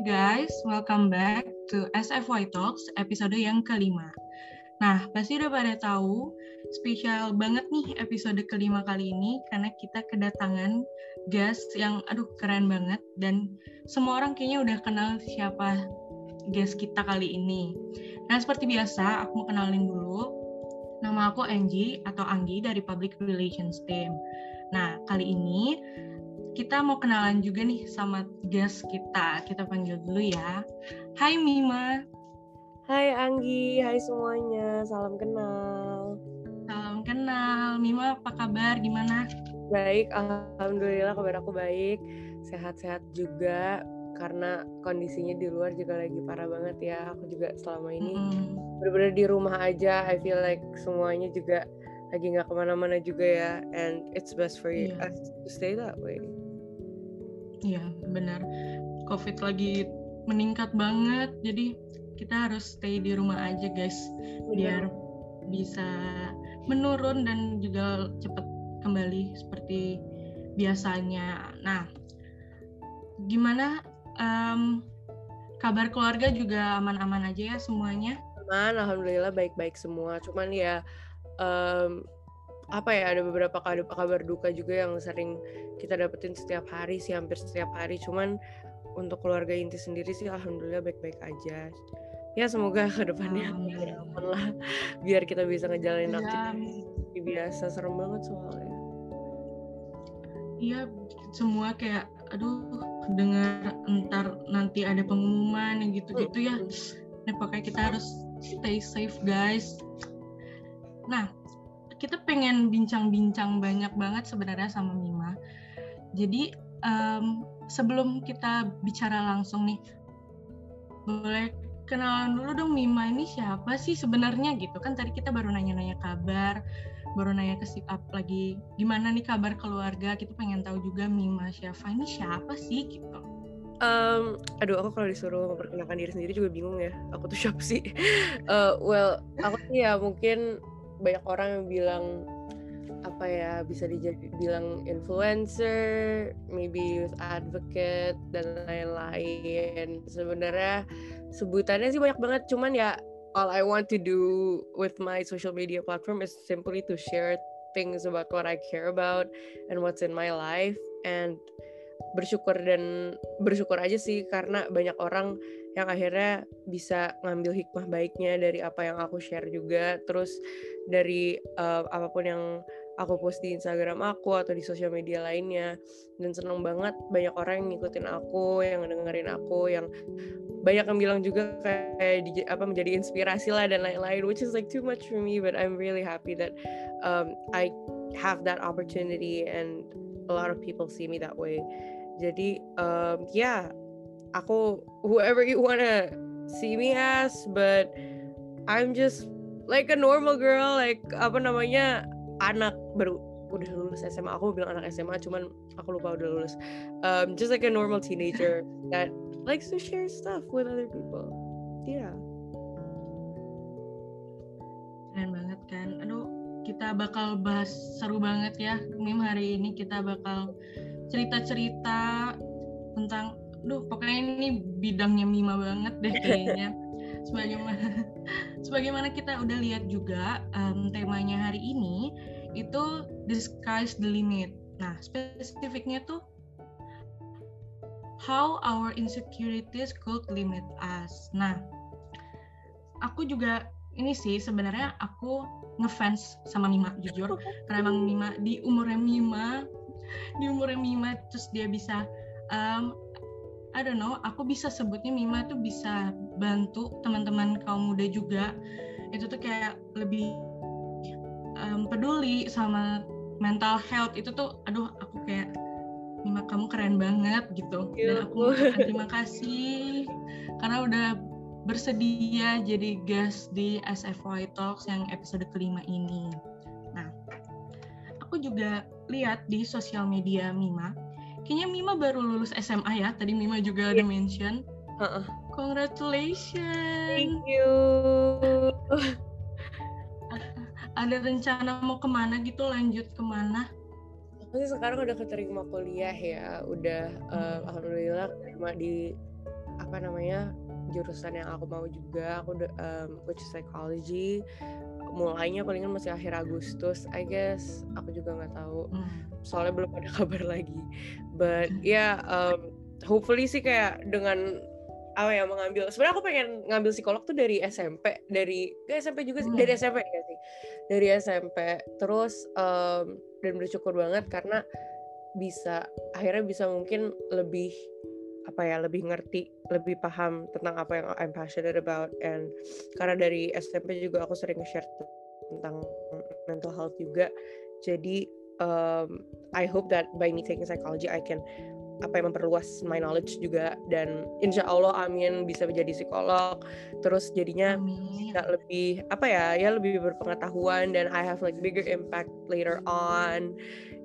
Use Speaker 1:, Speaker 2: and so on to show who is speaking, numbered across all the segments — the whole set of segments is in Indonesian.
Speaker 1: guys, welcome back to SFY Talks episode yang kelima. Nah, pasti udah pada tahu, spesial banget nih episode kelima kali ini karena kita kedatangan guest yang aduh keren banget dan semua orang kayaknya udah kenal siapa guest kita kali ini. Nah, seperti biasa, aku mau kenalin dulu. Nama aku Angie atau Anggi dari Public Relations Team. Nah, kali ini kita mau kenalan juga nih sama guest kita. Kita panggil dulu ya. Hai Mima.
Speaker 2: Hai Anggi, hai semuanya. Salam kenal.
Speaker 1: Salam kenal. Mima apa kabar? Gimana?
Speaker 2: Baik, alhamdulillah kabar aku baik. Sehat-sehat juga karena kondisinya di luar juga lagi parah banget ya. Aku juga selama ini mm. benar-benar di rumah aja. I feel like semuanya juga lagi nggak ke mana-mana juga ya and it's best for you yeah. to stay that way
Speaker 1: iya benar. Covid lagi meningkat banget jadi kita harus stay di rumah aja guys. Biar bisa menurun dan juga cepat kembali seperti biasanya. Nah gimana um, kabar keluarga juga aman-aman aja ya semuanya?
Speaker 2: Aman alhamdulillah baik-baik semua. Cuman ya um, apa ya ada beberapa kabar, kabar duka juga yang sering kita dapetin setiap hari sih hampir setiap hari. Cuman untuk keluarga inti sendiri sih alhamdulillah baik-baik aja. Ya semoga ke depannya aman lah biar kita bisa ngejalanin ya. aktivitas biasa serem banget soalnya.
Speaker 1: Iya semua kayak aduh dengar entar nanti ada pengumuman gitu-gitu ya. Nah pokoknya kita harus stay safe guys. Nah, kita pengen bincang-bincang banyak banget sebenarnya sama Mima. Jadi um, sebelum kita bicara langsung nih, boleh kenalan dulu dong Mima ini siapa sih sebenarnya gitu kan tadi kita baru nanya-nanya kabar, baru nanya ke sit up lagi gimana nih kabar keluarga, kita pengen tahu juga Mima siapa ini siapa sih gitu.
Speaker 2: Um, aduh aku kalau disuruh memperkenalkan diri sendiri juga bingung ya aku tuh siapa sih uh, well aku sih ya mungkin banyak orang yang bilang apa ya bisa dibilang influencer, maybe youth advocate dan lain-lain. Sebenarnya sebutannya sih banyak banget, cuman ya all I want to do with my social media platform is simply to share things about what I care about and what's in my life and bersyukur dan bersyukur aja sih karena banyak orang yang akhirnya bisa ngambil hikmah baiknya dari apa yang aku share juga. Terus dari uh, apa pun yang aku post di Instagram aku atau di sosial media lainnya. Dan seneng banget banyak orang yang ngikutin aku yang dengerin aku yang banyak yang bilang juga kayak di, apa menjadi inspirasi lah dan lain-lain which is like too much for me but I'm really happy that um, I have that opportunity and a lot of people see me that way. Jadi um, ya yeah, aku whoever you wanna see me as but I'm just like a normal girl like apa namanya anak baru udah lulus SMA aku bilang anak SMA cuman aku lupa udah lulus. Um, just like a normal teenager that likes to share stuff with other people. Yeah.
Speaker 1: Keren banget kan. Aduh kita bakal bahas seru banget ya Mim hari ini. Kita bakal cerita-cerita tentang duh pokoknya ini bidangnya Mima banget deh kayaknya. Sebagaimana sebagaimana kita udah lihat juga um, temanya hari ini itu disguise the limit. Nah spesifiknya tuh how our insecurities could limit us. Nah aku juga ini sih sebenarnya aku ngefans sama Mima jujur. Karena emang Mima di umurnya Mima di umurnya Mima terus dia bisa um, I don't know aku bisa sebutnya Mima tuh bisa bantu teman-teman kaum muda juga. Itu tuh kayak lebih um, peduli sama mental health. Itu tuh aduh aku kayak Mima kamu keren banget gitu. Dan aku terima kasih karena udah bersedia jadi guest di SFY Talks yang episode kelima ini. Nah, aku juga lihat di sosial media Mima, kayaknya Mima baru lulus SMA ya. Tadi Mima juga yeah. ada mention. Uh -uh. Congratulations.
Speaker 2: Thank you.
Speaker 1: ada rencana mau ke mana gitu? Lanjut ke mana?
Speaker 2: Aku sih sekarang udah keterima kuliah ya. Udah uh, alhamdulillah keterima di apa namanya jurusan yang aku mau juga aku um, which is psychology mulainya palingan masih akhir Agustus I guess. Aku juga nggak tahu. Hmm. soalnya belum ada kabar lagi. But ya yeah, um, hopefully sih kayak dengan apa ya mengambil sebenarnya aku pengen ngambil psikolog tuh dari SMP dari ke SMP juga sih hmm. dari SMP ya sih. Dari SMP terus um, dan bersyukur banget karena bisa akhirnya bisa mungkin lebih apa ya lebih ngerti lebih paham tentang apa yang I'm passionate about. And karena dari SMP juga aku sering share tentang mental health juga. Jadi um, I hope that by me taking psychology I can apa yang memperluas my knowledge juga. Dan insya Allah amin bisa menjadi psikolog. Terus jadinya bisa lebih apa ya ya lebih berpengetahuan. Dan I have like bigger impact later on.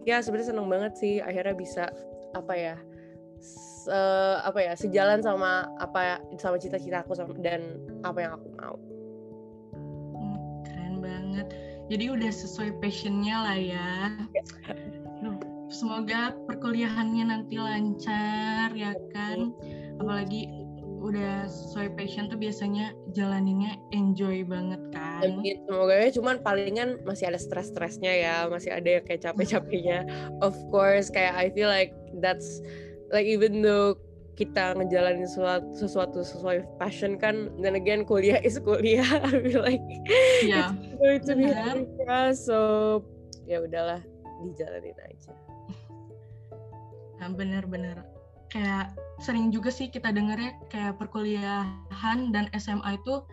Speaker 2: Ya sebenarnya seneng banget sih akhirnya bisa apa ya se, apa ya sejalan sama apa sama cita-cita aku dan apa yang aku mau
Speaker 1: hmm, keren banget jadi udah sesuai passionnya lah ya Duh, semoga perkuliahannya nanti lancar ya kan apalagi udah sesuai passion tuh biasanya jalaninnya enjoy banget kan.
Speaker 2: Amin. Semoga ya cuman palingan masih ada stres-stresnya ya, masih ada yang kayak capek-capeknya. Of course kayak I feel like that's like even though kita ngejalanin sesuatu, sesuatu sesuai passion kan dan again kuliah is kuliah. I feel like yeah. it's going to be hard so ya udahlah dijalanin aja.
Speaker 1: Nah bener-bener kayak sering juga sih kita denger ya kayak perkuliahan dan SMA itu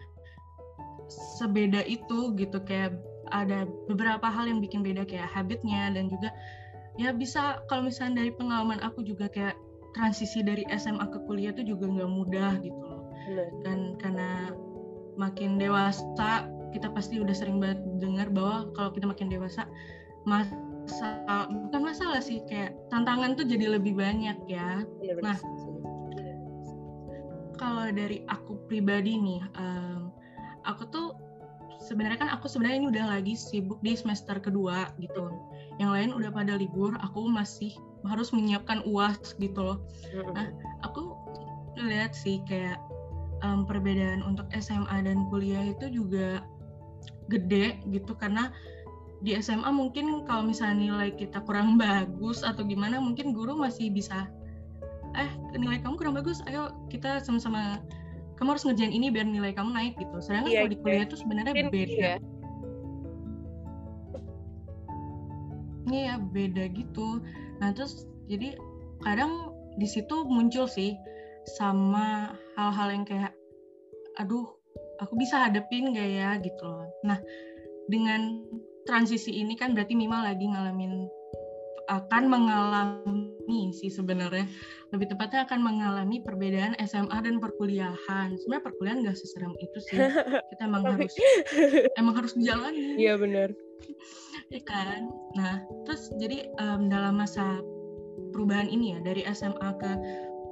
Speaker 1: sebeda itu gitu. Kayak ada beberapa hal yang bikin beda kayak habitnya dan juga ya bisa. Kalau misalnya dari pengalaman aku juga kayak transisi dari SMA ke kuliah itu juga nggak mudah gitu loh. Dan karena makin dewasa kita pasti udah sering banget dengar bahwa kalau kita makin dewasa masalah bukan masalah sih kayak tantangan tuh jadi lebih banyak ya. Nah kalau dari aku pribadi nih um, aku tuh sebenarnya kan aku sebenarnya ini udah lagi sibuk di semester kedua gitu. Yang lain udah pada libur aku masih harus menyiapkan uas gitu loh. Nah aku lihat sih kayak um, perbedaan untuk SMA dan kuliah itu juga gede gitu. Karena di SMA mungkin kalau misalnya nilai kita kurang bagus atau gimana mungkin guru masih bisa eh nilai kamu kurang bagus ayo kita sama-sama kamu harus ngerjain ini biar nilai kamu naik gitu sedangkan yeah, kalau di kuliah itu sebenarnya beda yeah. Iya beda gitu. Nah terus jadi kadang di situ muncul sih sama hal-hal yang kayak, aduh aku bisa hadepin gak ya gitu loh. Nah dengan transisi ini kan berarti Mima lagi ngalamin akan mengalami sih sebenarnya. Lebih tepatnya akan mengalami perbedaan SMA dan perkuliahan. Sebenarnya perkuliahan nggak seserem itu sih. Kita emang harus emang harus dijalani
Speaker 2: iya benar.
Speaker 1: Ya kan? Nah terus jadi um, dalam masa perubahan ini ya dari SMA ke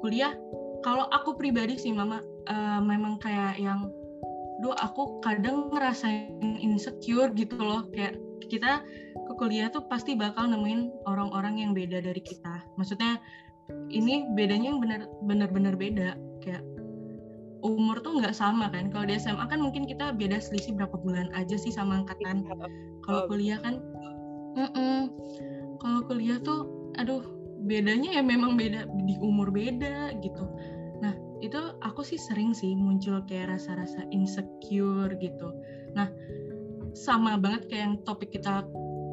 Speaker 1: kuliah kalau aku pribadi sih mama uh, memang kayak yang duh aku kadang ngerasain insecure gitu loh. Kayak kita ke kuliah tuh pasti bakal nemuin orang-orang yang beda dari kita maksudnya ini bedanya yang benar benar beda kayak umur tuh nggak sama kan kalau di SMA kan mungkin kita beda selisih berapa bulan aja sih sama angkatan iya. kalau kuliah kan mm -mm. kalau kuliah tuh aduh bedanya ya memang beda di umur beda gitu nah itu aku sih sering sih muncul kayak rasa-rasa insecure gitu. Nah, sama banget kayak yang topik kita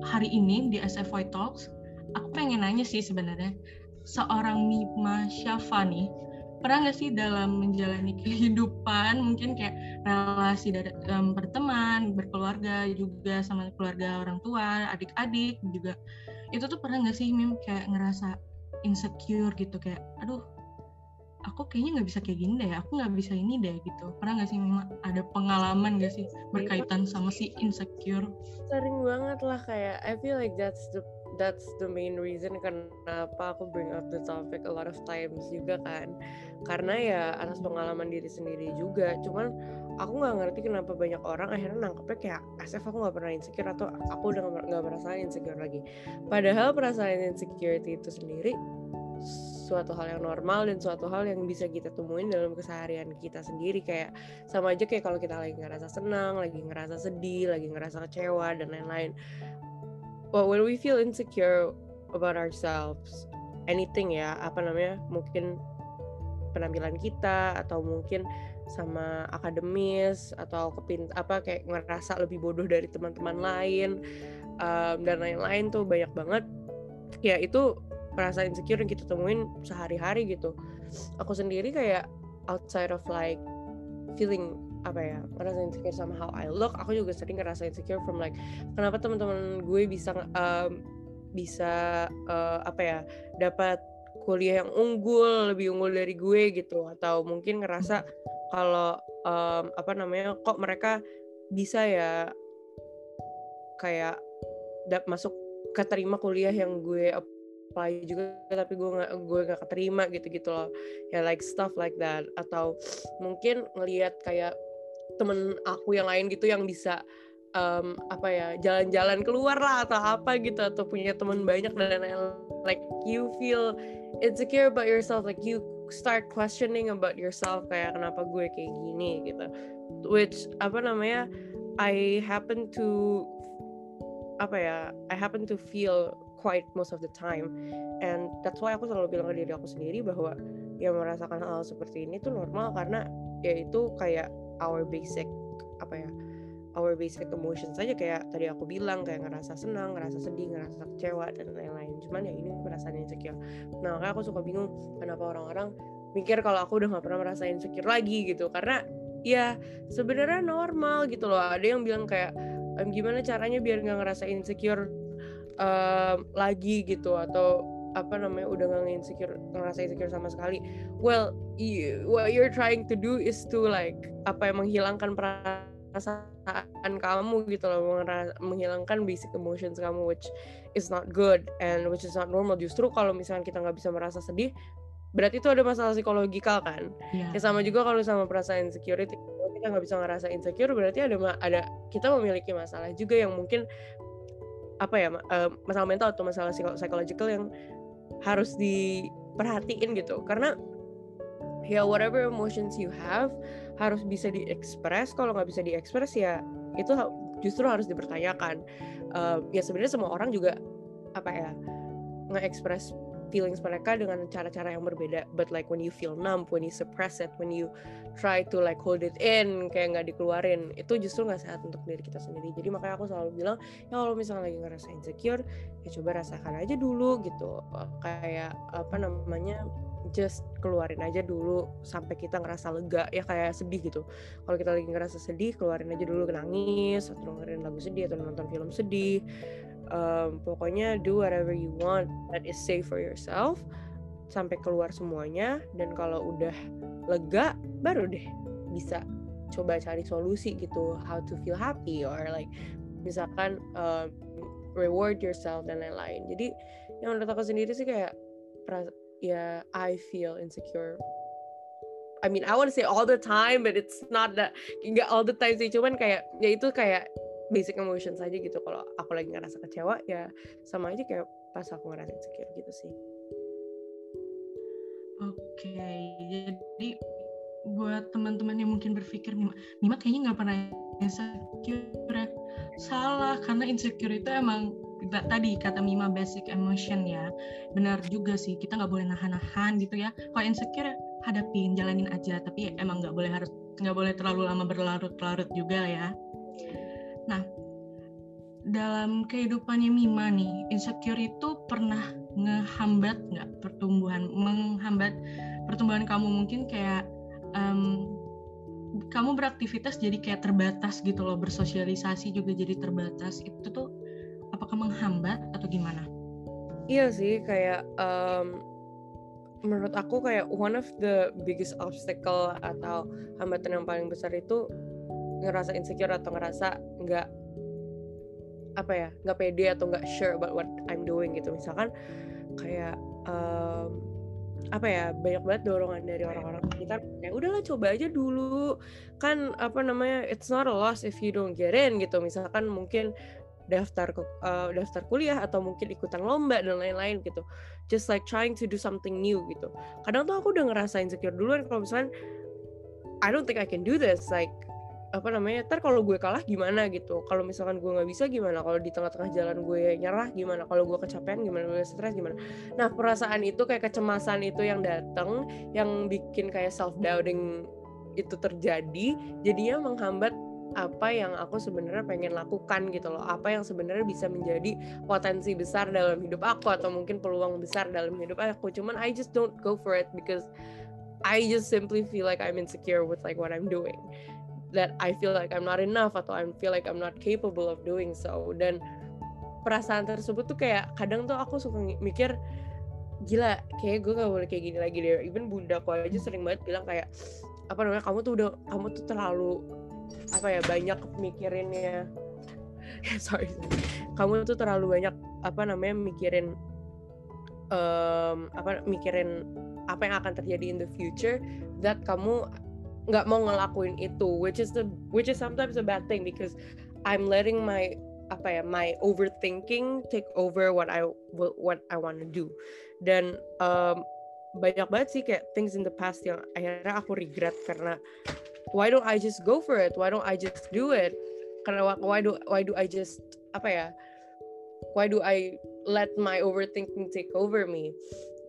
Speaker 1: hari ini di SFY Talks, aku pengen nanya sih sebenarnya, seorang Mima Syafa nih, pernah nggak sih dalam menjalani kehidupan mungkin kayak relasi dari um, berteman, berkeluarga juga sama keluarga orang tua, adik-adik juga, itu tuh pernah nggak sih Mim kayak ngerasa insecure gitu kayak, aduh aku kayaknya nggak bisa kayak gini deh aku nggak bisa ini deh gitu. Pernah nggak sih ada pengalaman gak sih berkaitan sama si insecure?
Speaker 2: Sering banget lah kayak I feel like that's the that's the main reason kenapa aku bring up the topic a lot of times juga kan. Karena ya atas pengalaman diri sendiri juga. Cuman aku nggak ngerti kenapa banyak orang akhirnya nangkepnya kayak SF aku nggak pernah insecure atau aku udah nggak merasa insecure lagi. Padahal perasaan insecurity itu sendiri suatu hal yang normal dan suatu hal yang bisa kita temuin dalam keseharian kita sendiri kayak sama aja kayak kalau kita lagi ngerasa senang, lagi ngerasa sedih, lagi ngerasa kecewa dan lain-lain. But when we feel insecure about ourselves, anything ya, apa namanya, mungkin penampilan kita atau mungkin sama akademis atau kepin apa kayak ngerasa lebih bodoh dari teman-teman lain um, dan lain-lain tuh banyak banget ya itu perasaan insecure yang kita temuin sehari-hari gitu. Aku sendiri kayak outside of like feeling apa ya ngerasa insecure sama how I look aku juga sering ngerasa insecure from like kenapa teman-teman gue bisa um, bisa uh, apa ya dapat kuliah yang unggul lebih unggul dari gue gitu. Atau mungkin ngerasa kalau um, apa namanya kok mereka bisa ya kayak masuk keterima kuliah yang gue apply juga tapi gue nggak gue nggak keterima gitu gitu loh. Ya like stuff like that. Atau mungkin ngelihat kayak temen aku yang lain gitu yang bisa um, apa ya jalan-jalan keluar lah atau apa gitu atau punya teman banyak dan like you feel insecure about yourself. Like you start questioning about yourself kayak kenapa gue kayak gini? gitu. Which apa namanya I happen to apa ya I happen to feel quite most of the time and that's why aku selalu bilang ke diri aku sendiri bahwa yang merasakan hal, -hal seperti ini tuh normal karena ya itu kayak our basic apa ya our basic emotion saja kayak tadi aku bilang kayak ngerasa senang, ngerasa sedih, ngerasa kecewa dan lain-lain. Cuman ya ini perasaan insecure. Nah makanya aku suka bingung kenapa orang-orang mikir kalau aku udah gak pernah merasa insecure lagi gitu karena ya sebenarnya normal gitu loh. Ada yang bilang kayak gimana caranya biar nggak ngerasa insecure um, lagi gitu atau apa namanya udah nggak insecure ngerasa insecure sama sekali. Well you, what you're trying to do is to like apa yang menghilangkan perasaan kamu gitu loh menghilangkan basic emotions kamu which is not good and which is not normal. Justru kalau misalnya kita nggak bisa merasa sedih berarti itu ada masalah psikologikal kan? Yeah. ya sama juga kalau sama perasaan insecurity kalau kita nggak bisa ngerasa insecure berarti ada ada kita memiliki masalah juga yang mungkin apa ya uh, masalah mental atau masalah psychological yang harus diperhatiin gitu. Karena ya whatever emotions you have harus bisa diekspres kalau nggak bisa diekspres ya itu justru harus dipertanyakan. Uh, ya sebenarnya semua orang juga apa ya nge-express feelings mereka dengan cara-cara yang berbeda. But like when you feel numb when you suppress it when you try to like hold it in kayak nggak dikeluarin itu justru nggak sehat untuk diri kita sendiri. Jadi makanya aku selalu bilang ya kalau misalnya lagi ngerasa insecure ya coba rasakan aja dulu gitu. Kayak apa namanya just keluarin aja dulu sampai kita ngerasa lega ya kayak sedih gitu. Kalau kita lagi ngerasa sedih keluarin aja dulu nangis atau dengerin lagu sedih atau nonton film sedih. Um, pokoknya do whatever you want that is safe for yourself sampai keluar semuanya. Dan kalau udah lega baru deh bisa coba cari solusi gitu how to feel happy or like misalkan um, reward yourself dan lain-lain. Jadi yang menurut aku sendiri sih kayak ya I feel insecure. I mean I want to say all the time but it's not that nggak all the time sih. Cuman kayak ya itu kayak basic emotions aja gitu. Kalau aku lagi ngerasa kecewa ya sama aja kayak pas aku ngerasa insecure gitu sih.
Speaker 1: Oke okay, jadi buat teman-teman yang mungkin berpikir Mima, Mima kayaknya nggak pernah insecure ya. salah karena insecure itu emang tadi kata Mima basic emotion ya. Benar juga sih kita nggak boleh nahan-nahan gitu ya. Kalau insecure hadapin jalanin aja. Tapi emang nggak boleh harus nggak boleh terlalu lama berlarut-larut juga ya. Nah, dalam kehidupannya Mima nih, insecure itu pernah ngehambat nggak pertumbuhan, menghambat pertumbuhan kamu? Mungkin kayak um, kamu beraktivitas jadi kayak terbatas gitu loh, bersosialisasi juga jadi terbatas. Itu tuh apakah menghambat atau gimana?
Speaker 2: Iya sih, kayak um, menurut aku kayak one of the biggest obstacle atau hambatan yang paling besar itu ngerasa insecure atau ngerasa nggak apa ya nggak pede atau nggak sure about what I'm doing gitu. Misalkan kayak um, apa ya banyak banget dorongan dari orang-orang kita kayak udahlah coba aja dulu. Kan apa namanya it's not a loss if you don't get in gitu. Misalkan mungkin daftar uh, daftar kuliah atau mungkin ikutan lomba dan lain-lain gitu. Just like trying to do something new gitu. Kadang tuh aku udah ngerasa insecure duluan kalau misalnya I don't think I can do this like apa namanya ntar kalau gue kalah gimana gitu. Kalau misalkan gue nggak bisa gimana? Kalau di tengah-tengah jalan gue nyerah gimana? Kalau gue kecapean gimana? Gue stres gimana? Nah perasaan itu kayak kecemasan itu yang datang yang bikin kayak self doubting itu terjadi jadinya menghambat apa yang aku sebenarnya pengen lakukan gitu loh. Apa yang sebenarnya bisa menjadi potensi besar dalam hidup aku atau mungkin peluang besar dalam hidup aku. Cuman I just don't go for it because I just simply feel like I'm insecure with like what I'm doing. That I feel like I'm not enough atau I feel like I'm not capable of doing so. Dan perasaan tersebut tuh kayak kadang tuh aku suka mikir gila kayak gue gak boleh kayak gini lagi deh. Even bunda aku aja sering banget bilang kayak apa namanya kamu tuh udah kamu tuh terlalu apa ya banyak mikirinnya. Sorry. Kamu tuh terlalu banyak apa namanya mikirin um, apa mikirin apa yang akan terjadi in the future that kamu nggak mau ngelakuin itu which is the which is sometimes a bad thing because I'm letting my apa ya my overthinking take over what I what I want to do. Dan um, banyak banget sih kayak things in the past yang akhirnya aku regret karena why don't I just go for it? Why don't I just do it? Karena why do why do I just apa ya? Why do I let my overthinking take over me?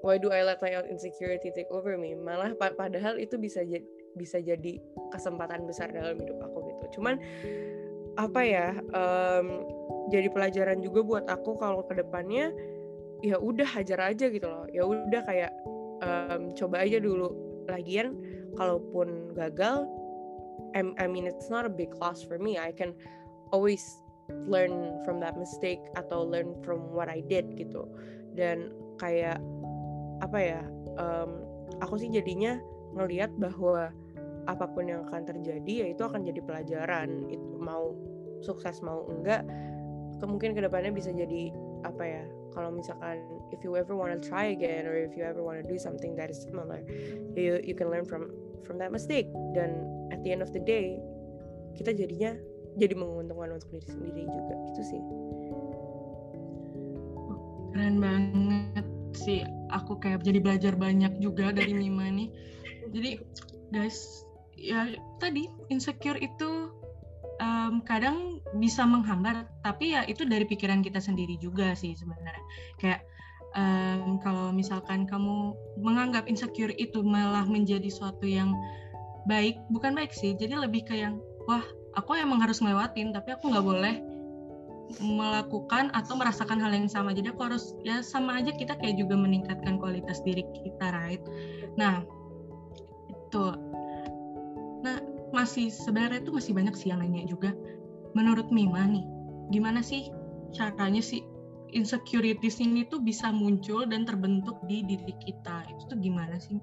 Speaker 2: Why do I let my insecurity take over me? Malah padahal itu bisa jadi bisa jadi kesempatan besar dalam hidup aku gitu. Cuman apa ya um, jadi pelajaran juga buat aku kalau ke depannya ya udah hajar aja gitu loh. Ya udah kayak um, coba aja dulu. Lagian kalaupun gagal I, I mean it's not a big loss for me. I can always learn from that mistake atau learn from what I did gitu. Dan kayak apa ya um, aku sih jadinya ngelihat bahwa apa pun yang akan terjadi ya itu akan jadi pelajaran. Itu mau sukses mau enggak kemungkinan ke depannya bisa jadi apa ya kalau misalkan if you ever want to try again or if you ever want to do something that is similar you you can learn from from that mistake. Dan at the end of the day kita jadinya jadi menguntungkan untuk diri sendiri juga gitu sih.
Speaker 1: Keren banget sih. Aku kayak jadi belajar banyak juga dari Mima nih. Jadi guys ya tadi insecure itu um, kadang bisa menghambat tapi ya itu dari pikiran kita sendiri juga sih sebenarnya. Kayak um, kalau misalkan kamu menganggap insecure itu malah menjadi suatu yang baik bukan baik sih jadi lebih ke yang wah aku emang harus ngelewatin tapi aku nggak boleh melakukan atau merasakan hal yang sama jadi aku harus ya sama aja kita kayak juga meningkatkan kualitas diri kita right nah itu Nah, masih sebenarnya itu masih banyak sih yang nanya juga. Menurut Mima nih, gimana sih caranya sih insecurities ini tuh bisa muncul dan terbentuk di diri kita? Itu tuh gimana sih?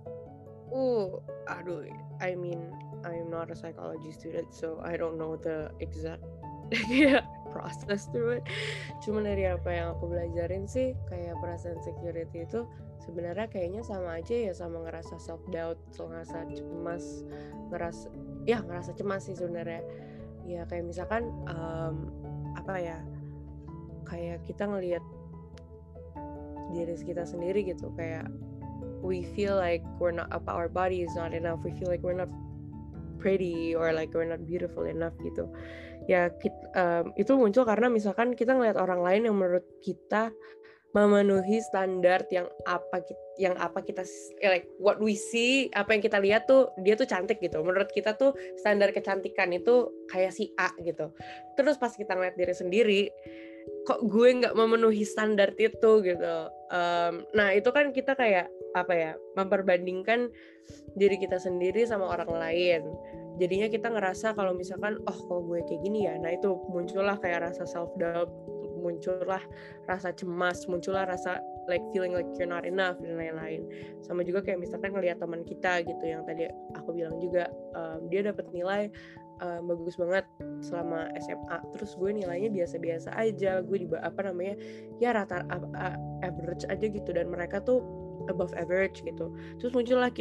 Speaker 2: Uh, aduh, I mean, I'm not a psychology student, so I don't know the exact process through it. Cuma dari apa yang aku belajarin sih, kayak perasaan security itu sebenarnya kayaknya sama aja ya sama ngerasa self doubt, ngerasa cemas, ngerasa ya ngerasa cemas sih sebenarnya ya kayak misalkan um, apa ya kayak kita ngelihat diri kita sendiri gitu kayak we feel like we're not our body is not enough. We feel like we're not pretty or like we're not beautiful enough gitu. Ya kita, um, itu muncul karena misalkan kita ngelihat orang lain yang menurut kita memenuhi standar yang apa kita yang apa kita eh, like what we see apa yang kita lihat tuh dia tuh cantik gitu. Menurut kita tuh standar kecantikan itu kayak si A gitu. Terus pas kita ngeliat diri sendiri kok gue nggak memenuhi standar itu gitu. Um, nah itu kan kita kayak apa ya memperbandingkan diri kita sendiri sama orang lain. Jadinya kita ngerasa kalau misalkan oh kok gue kayak gini ya. Nah itu muncullah kayak rasa self doubt muncullah rasa cemas muncullah rasa like feeling like you're not enough dan lain-lain. Sama juga kayak misalkan ngelihat teman kita gitu yang tadi aku bilang juga um, dia dapat nilai um, bagus banget selama SMA terus gue nilainya biasa-biasa aja. Gue di apa namanya ya rata uh, average aja gitu. Dan mereka tuh above average gitu. Terus muncullah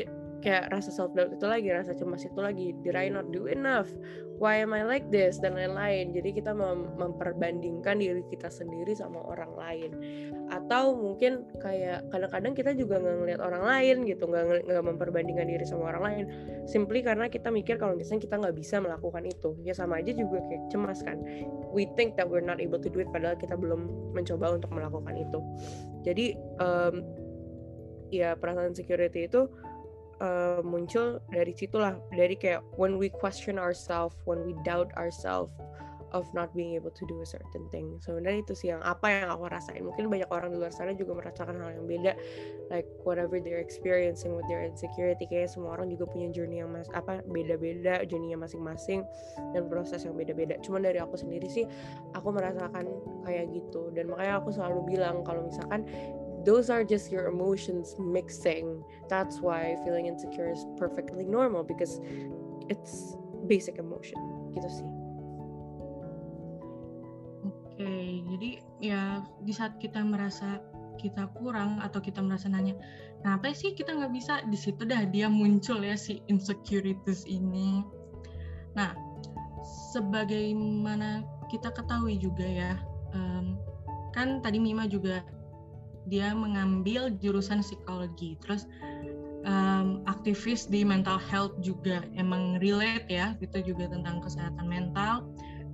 Speaker 2: kayak rasa self doubt itu lagi rasa cemas itu lagi did I not do enough? Why am I like this? Dan lain-lain. Jadi kita mem memperbandingkan diri kita sendiri sama orang lain. Atau mungkin kayak kadang-kadang kita juga nggak ngelihat orang lain gitu nggak nggak memperbandingkan diri sama orang lain. Simply karena kita mikir kalau misalnya kita nggak bisa melakukan itu ya sama aja juga kayak cemas kan. We think that we're not able to do it padahal kita belum mencoba untuk melakukan itu. Jadi um, ya perasaan security itu uh, muncul dari situlah dari kayak when we question ourselves when we doubt ourselves of not being able to do a certain thing. Sebenarnya itu sih yang apa yang aku rasain. Mungkin banyak orang di luar sana juga merasakan hal yang beda, like whatever they're experiencing with their insecurity. Kayak semua orang juga punya journey yang mas apa beda-beda, journey-nya masing-masing dan proses yang beda-beda. Cuman dari aku sendiri sih, aku merasakan kayak gitu. Dan makanya aku selalu bilang kalau misalkan those are just your emotions mixing. That's why feeling insecure is perfectly normal because it's basic emotion gitu sih.
Speaker 1: Oke, okay, jadi ya di saat kita merasa kita kurang atau kita merasa nanya, kenapa sih kita nggak bisa? Di situ dah dia muncul ya si insecurities ini. Nah, sebagaimana kita ketahui juga ya, kan tadi Mima juga dia mengambil jurusan psikologi. Terus um, aktivis di mental health juga emang relate ya itu juga tentang kesehatan mental.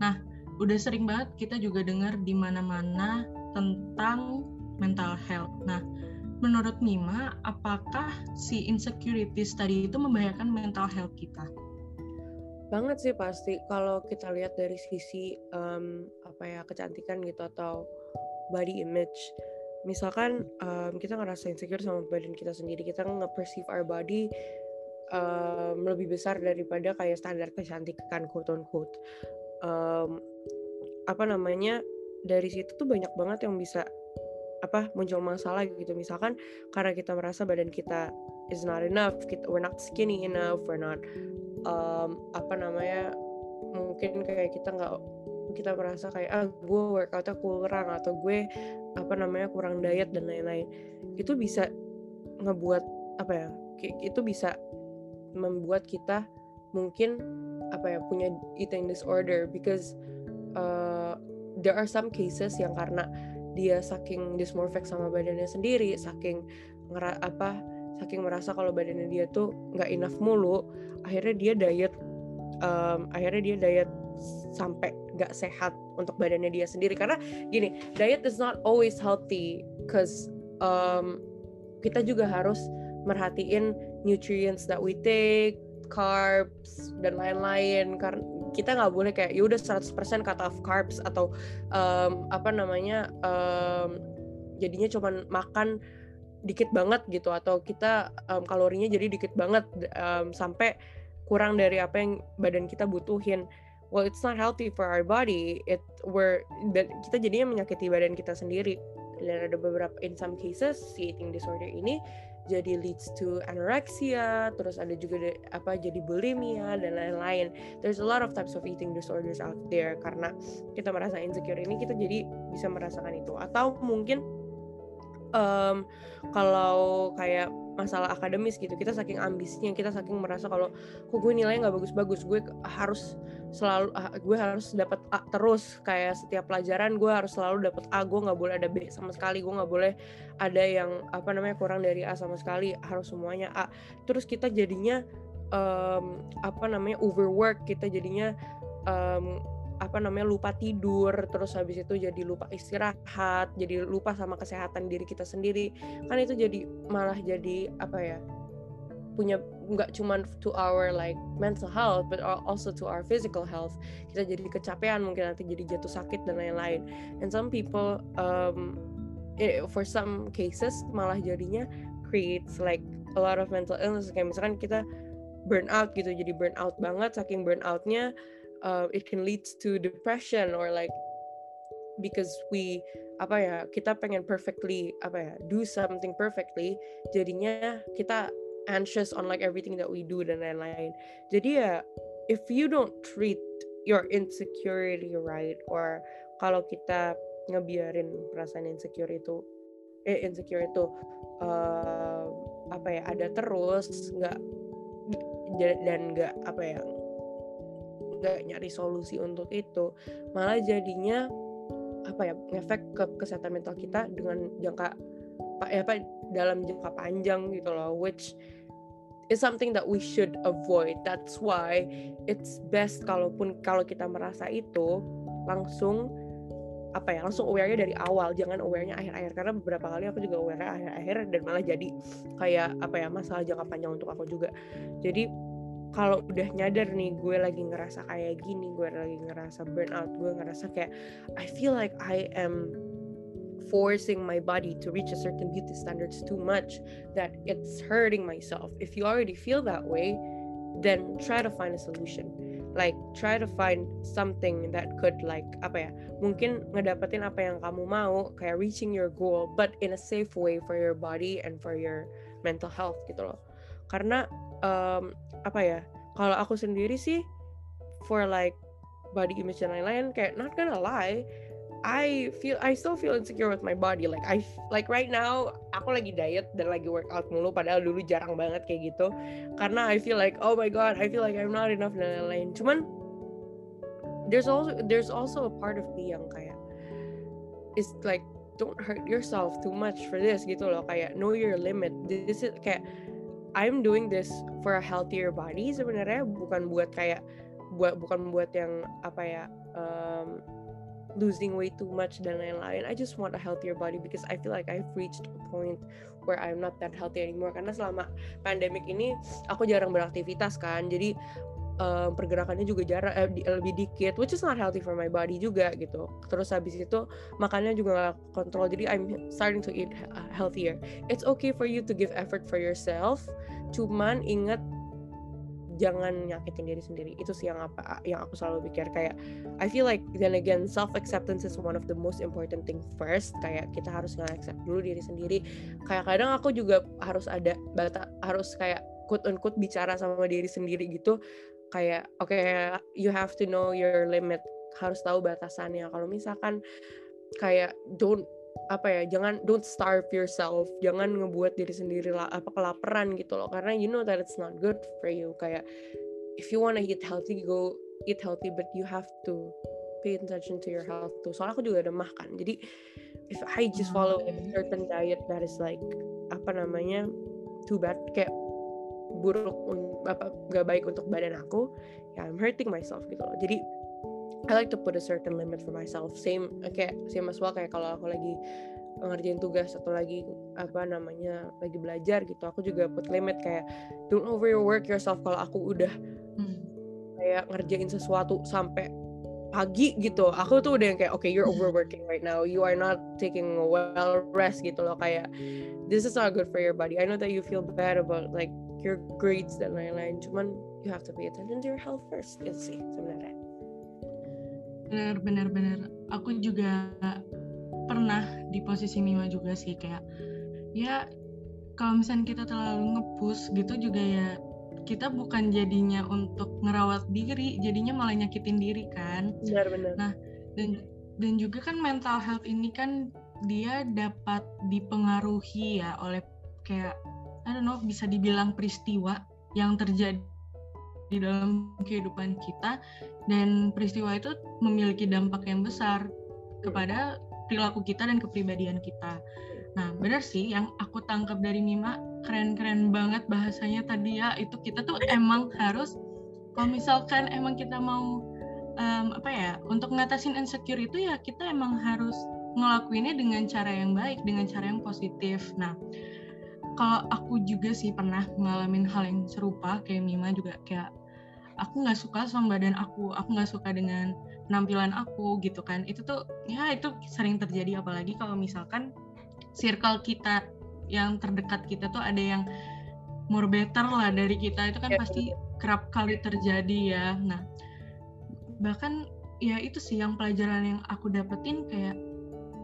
Speaker 1: Nah udah sering banget kita juga dengar di mana-mana tentang mental health. Nah menurut Mima apakah si insecurities tadi itu membahayakan mental health kita?
Speaker 2: Banget sih pasti. Kalau kita lihat dari sisi um, apa ya kecantikan gitu atau body image misalkan um, kita ngerasa insecure sama badan kita sendiri kita nge-perceive our body um, lebih besar daripada kayak standar kecantikan quote on quote um, apa namanya dari situ tuh banyak banget yang bisa apa muncul masalah gitu. Misalkan karena kita merasa badan kita is not enough kita we're not skinny enough we're not um, apa namanya mungkin kayak kita nggak kita merasa kayak ah gue workoutnya kurang atau gue apa namanya kurang diet dan lain-lain. Itu bisa ngebuat apa ya itu bisa membuat kita mungkin apa ya punya eating disorder because uh, there are some cases yang karena dia saking dysmorphic sama badannya sendiri saking ngera apa saking merasa kalau badannya dia tuh nggak enough mulu akhirnya dia diet um, akhirnya dia diet sampai gak sehat untuk badannya dia sendiri. Karena gini diet is not always healthy cause um, kita juga harus merhatiin nutrients that we take carbs dan lain-lain. Karena kita nggak boleh kayak ya udah 100% cut off carbs atau um, apa namanya um, jadinya cuman makan dikit banget gitu. Atau kita um, kalorinya jadi dikit banget um, sampai kurang dari apa yang badan kita butuhin well it's not healthy for our body. It we're dan kita jadinya menyakiti badan kita sendiri. Dan ada beberapa in some cases si eating disorder ini jadi leads to anorexia terus ada juga de, apa jadi bulimia dan lain-lain. There's a lot of types of eating disorders out there. Karena kita merasa insecure ini kita jadi bisa merasakan itu. Atau mungkin um, kalau kayak masalah akademis gitu. Kita saking ambisnya kita saking merasa kalau kok gue nilainya nggak bagus-bagus gue harus selalu ah, gue harus dapat A terus. Kayak setiap pelajaran gue harus selalu dapat A gue nggak boleh ada B sama sekali gue nggak boleh ada yang apa namanya kurang dari A sama sekali harus semuanya A. Terus kita jadinya um, apa namanya overwork. Kita jadinya um, apa namanya lupa tidur terus habis itu jadi lupa istirahat jadi lupa sama kesehatan diri kita sendiri. Kan itu jadi malah jadi apa ya punya nggak cuma to our like mental health but also to our physical health. Kita jadi kecapean mungkin nanti jadi jatuh sakit dan lain-lain. And some people um, for some cases malah jadinya creates like a lot of mental illness. Kayak misalkan kita burn out gitu jadi burn out banget saking burn outnya uh, it can lead to depression or like because we apa ya kita pengen perfectly apa ya do something perfectly jadinya kita anxious on like everything that we do dan lain-lain. Jadi ya if you don't treat your insecurity right or kalau kita ngebiarin perasaan insecure itu eh insecure itu uh, apa ya ada terus nggak dan nggak apa ya nggak nyari solusi untuk itu. Malah jadinya apa ya ngefek ke kesehatan mental kita dengan jangka ya apa dalam jangka panjang gitu loh which is something that we should avoid. That's why it's best kalaupun kalau kita merasa itu langsung apa ya langsung aware-nya dari awal. Jangan aware-nya akhir-akhir karena beberapa kali aku juga aware akhir-akhir dan malah jadi kayak apa ya masalah jangka panjang untuk aku juga. Jadi kalau udah nyadar nih gue lagi ngerasa kayak gini gue lagi ngerasa burnout gue ngerasa kayak I feel like I am forcing my body to reach a certain beauty standards too much that it's hurting myself. If you already feel that way then try to find a solution. Like try to find something that could like apa ya mungkin ngedapetin apa yang kamu mau kayak reaching your goal but in a safe way for your body and for your mental health gitu loh. Karena um, apa ya kalau aku sendiri sih for like body image dan lain-lain kayak not gonna lie I feel I still feel insecure with my body. Like I like right now aku lagi diet dan lagi workout mulu padahal dulu jarang banget kayak gitu. Karena I feel like oh my god I feel like I'm not enough dan lain-lain. Cuman there's also there's also a part of me yang kayak it's like don't hurt yourself too much for this gitu loh. Kayak know your limit. This is kayak I'm doing this for a healthier body sebenarnya bukan buat kayak buat bukan buat yang apa ya um, losing weight too much dan lain-lain. I just want a healthier body because I feel like I've reached a point where I'm not that healthy anymore. Karena selama pandemic ini aku jarang beraktivitas kan, jadi um, pergerakannya juga jarang eh, lebih dikit, which is not healthy for my body juga gitu. Terus habis itu makannya juga gak kontrol, jadi I'm starting to eat healthier. It's okay for you to give effort for yourself, cuman ingat jangan nyakitin diri sendiri itu sih yang apa yang aku selalu pikir kayak I feel like then again self acceptance is one of the most important thing first kayak kita harus nge-accept dulu diri sendiri kayak kadang aku juga harus ada harus kayak quote unquote bicara sama diri sendiri gitu kayak oke okay, you have to know your limit harus tahu batasannya. Kalau misalkan kayak don't apa ya jangan don't starve yourself jangan ngebuat diri sendiri lah apa kelaparan gitu loh. Karena you know that it's not good for you. Kayak if you wanna eat healthy go eat healthy but you have to pay attention to your health tuh soalnya aku juga ada makan jadi if I just follow a certain diet that is like apa namanya too bad kayak buruk apa gak baik untuk badan aku ya I'm hurting myself gitu loh. Jadi I like to put a certain limit for myself. Same kayak same as well kayak kalau aku lagi ngerjain tugas atau lagi apa namanya lagi belajar gitu aku juga put limit kayak don't overwork yourself. Kalau aku udah hmm. kayak ngerjain sesuatu sampai pagi gitu. Aku tuh udah yang kayak okay you're hmm. overworking right now. You are not taking a well rest gitu loh. Kayak this is not good for your body. I know that you feel bad about like your grades dan lain-lain. Cuman you have to pay attention to your health first. Itu sih sebenarnya.
Speaker 1: Bener bener bener. Aku juga pernah di posisi Mima juga sih kayak ya kalau misalnya kita terlalu ngepus gitu juga ya kita bukan jadinya untuk ngerawat diri jadinya malah nyakitin diri kan.
Speaker 2: Benar-benar
Speaker 1: nah dan dan juga kan mental health ini kan dia dapat dipengaruhi ya oleh kayak I don't know bisa dibilang peristiwa yang terjadi di dalam kehidupan kita. Dan peristiwa itu memiliki dampak yang besar kepada perilaku kita dan kepribadian kita. Nah, benar sih yang aku tangkap dari Mima keren-keren banget bahasanya tadi ya itu kita tuh emang harus kalau misalkan emang kita mau um, apa ya untuk ngatasin insecure itu ya kita emang harus ngelakuinnya dengan cara yang baik dengan cara yang positif. Nah, kalau aku juga sih pernah ngalamin hal yang serupa kayak Mima juga kayak aku nggak suka sama badan aku aku nggak suka dengan penampilan aku gitu kan itu tuh ya itu sering terjadi apalagi kalau misalkan circle kita yang terdekat kita tuh ada yang more better lah dari kita. Itu kan ya, pasti kerap kali terjadi ya. Nah bahkan ya itu sih yang pelajaran yang aku dapetin kayak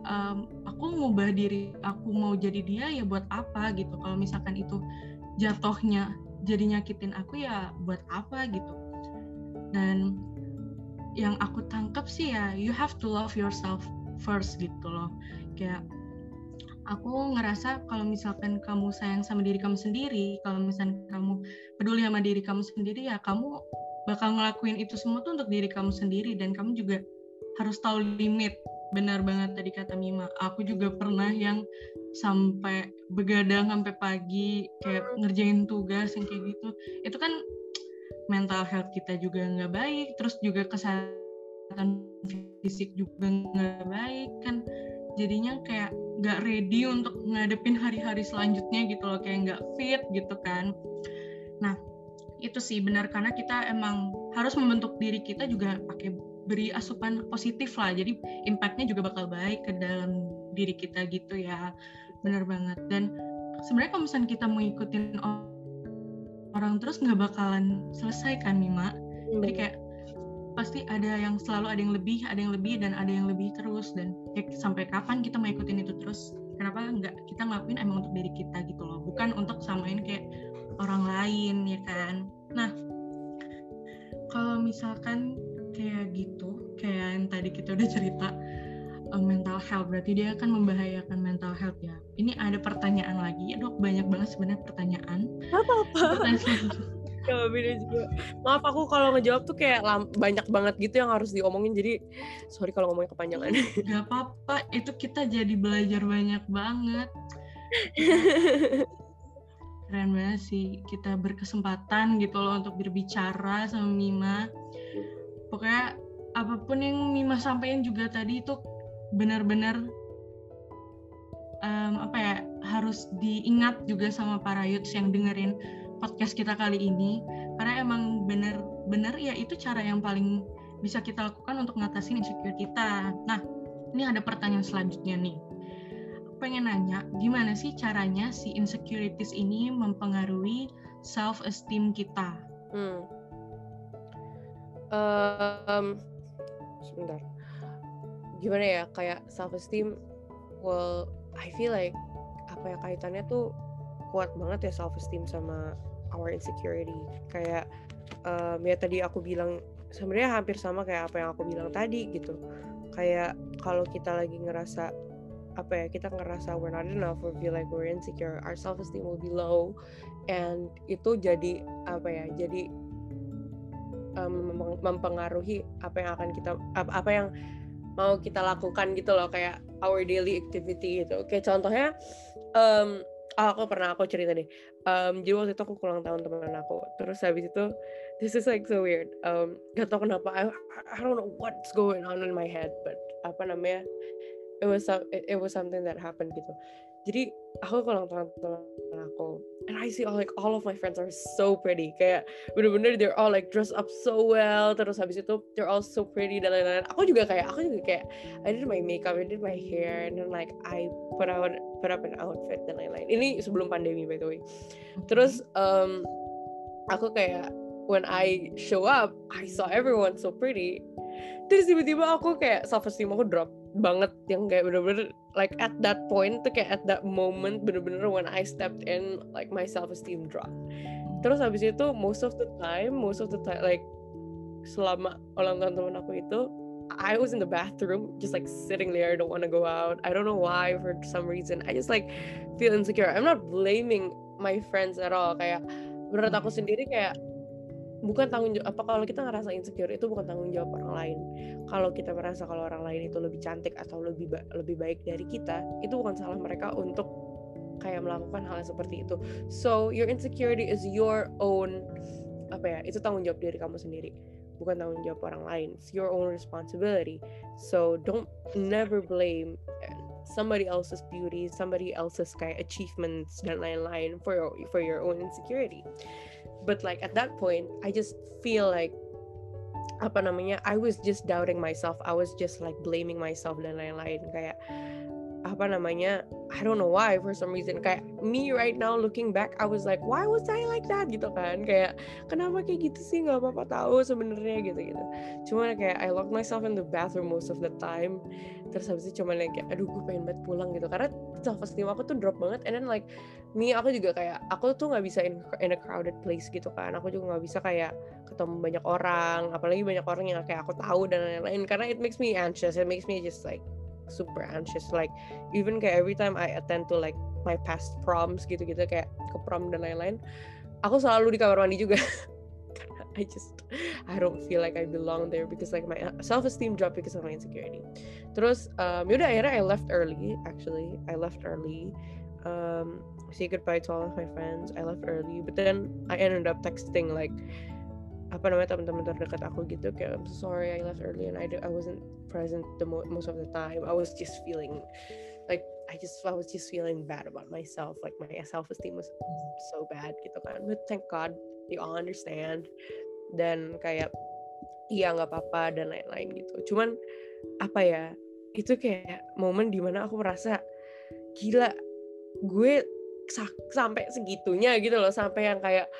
Speaker 1: um, aku ngubah diri aku mau jadi dia ya buat apa gitu. Kalau misalkan itu jatuhnya jadi nyakitin aku ya buat apa gitu. Dan yang aku tangkap sih ya you have to love yourself first gitu loh. Kayak aku ngerasa kalau misalkan kamu sayang sama diri kamu sendiri kalau misalkan kamu peduli sama diri kamu sendiri ya kamu bakal ngelakuin itu semua tuh untuk diri kamu sendiri. Dan kamu juga harus tahu limit. Benar banget tadi kata Mima. Aku juga pernah yang sampai begadang sampai pagi kayak ngerjain tugas yang kayak gitu. Itu kan mental health kita juga nggak baik terus juga kesehatan fisik juga nggak baik kan. Jadinya kayak nggak ready untuk ngadepin hari-hari selanjutnya gitu loh kayak nggak fit gitu kan. Nah itu sih benar karena kita emang harus membentuk diri kita juga pakai beri asupan positif lah. Jadi impactnya juga bakal baik ke dalam diri kita gitu ya. Benar banget. Dan sebenarnya kalau misalnya kita mau ikutin orang terus nggak bakalan selesai kan Mima? Hmm. jadi kayak pasti ada yang selalu ada yang lebih ada yang lebih dan ada yang lebih terus. Dan ya, sampai kapan kita mau ikutin itu terus? Kenapa nggak kita ngelakuin emang untuk diri kita gitu loh? Bukan untuk samain kayak orang lain ya kan? Nah kalau misalkan kayak gitu kayak yang tadi kita udah cerita uh, mental health berarti dia akan membahayakan mental health ya. Ini ada pertanyaan lagi. Ya dok banyak banget sebenarnya pertanyaan.
Speaker 2: Apa apa beda juga. Maaf aku kalau ngejawab tuh kayak banyak banget gitu yang harus diomongin jadi sorry kalau ngomongnya kepanjangan.
Speaker 1: Gak apa-apa itu kita jadi belajar banyak banget. Keren banget sih kita berkesempatan gitu loh untuk berbicara sama Mima. Pokoknya apa pun yang Mima sampaikan juga tadi itu benar-benar um, apa ya harus diingat juga sama para youths yang dengerin podcast kita kali ini karena emang benar-benar ya itu cara yang paling bisa kita lakukan untuk ngatasin insecure kita. Nah, ini ada pertanyaan selanjutnya nih. pengen nanya, gimana sih caranya si insecurities ini mempengaruhi self esteem kita? Hmm
Speaker 2: um, sebentar gimana ya kayak self esteem well I feel like apa ya kaitannya tuh kuat banget ya self esteem sama our insecurity. Kayak um, ya tadi aku bilang sebenarnya hampir sama kayak apa yang aku bilang tadi gitu. Kayak kalau kita lagi ngerasa apa ya kita ngerasa we're not enough or feel like we're insecure our self esteem will be low. And itu jadi apa ya jadi um, mempengaruhi apa yang akan kita apa, apa yang mau kita lakukan gitu loh kayak our daily activity gitu. Kayak contohnya um, oh, aku pernah aku cerita deh. Um, jadi waktu itu aku ulang tahun teman aku. Terus habis itu this is like so weird. Um, gak tau kenapa I, I don't know what's going on in my head, but apa namanya? It was it, it was something that happened gitu jadi aku kalau nonton teman aku and I see all like all of my friends are so pretty. Kayak bener-bener they're all like dressed up so well terus habis itu they're all so pretty dan lain-lain. Aku juga kayak aku juga kayak I did my makeup I did my hair and then like I put out put up an outfit dan lain-lain. Ini sebelum pandemi by the way. Terus um, aku kayak when I show up I saw everyone so pretty. Terus tiba-tiba aku kayak self esteem aku drop banget yang kayak bener-bener like at that point tuh kayak at that moment bener-bener when I stepped in like my self esteem drop. Terus habis itu most of the time most of the time like selama ulang tahun temen aku itu I was in the bathroom just like sitting there I don't want to go out. I don't know why for some reason. I just like feel insecure. I'm not blaming my friends at all. Kayak menurut aku sendiri kayak bukan tanggung jawab apa kalau kita ngerasa insecure itu bukan tanggung jawab orang lain. Kalau kita merasa kalau orang lain itu lebih cantik atau lebih ba lebih baik dari kita itu bukan salah mereka untuk kayak melakukan hal seperti itu. So your insecurity is your own apa ya itu tanggung jawab dari kamu sendiri bukan tanggung jawab orang lain. It's your own responsibility. So don't never blame somebody else's beauty somebody else's kayak achievements dan lain-lain for your for your own insecurity but like at that point I just feel like apa namanya I was just doubting myself. I was just like blaming myself dan lain-lain. Kayak apa namanya I don't know why for some reason. Kayak me right now looking back I was like why was I like that? Gitu kan. Kayak kenapa kayak gitu sih? Nggak apa-apa tahu sebenarnya gitu gitu. Cuma kayak I locked myself in the bathroom most of the time. Terus habis itu cuma kayak aduh gue pengen banget pulang gitu. Karena self esteem aku tuh drop banget. And then like me aku juga kayak aku tuh nggak bisa in, in a crowded place gitu kan. Aku juga nggak bisa kayak ketemu banyak orang apalagi banyak orang yang kayak aku tahu dan lain-lain. Karena it makes me anxious it makes me just like super anxious. Like even kayak every time I attend to like my past proms gitu-gitu kayak ke prom dan lain-lain aku selalu di kamar mandi juga. I just I don't feel like I belong there because like my self esteem dropped because of my insecurity. Terus um, yaudah akhirnya I left early actually. I left early. Um, say goodbye to all of my friends. I left early. But then I ended up texting like apa namanya teman-teman terdekat aku gitu kayak I'm so sorry I left early and I I wasn't present the mo most of the time. I was just feeling like I just I was just feeling bad about myself. Like my self esteem was so bad gitu kan. But thank God you all understand. Dan kayak iya nggak apa-apa dan lain-lain gitu. Cuman apa ya itu kayak momen di mana aku merasa gila gue sampai segitunya gitu loh sampai yang kayak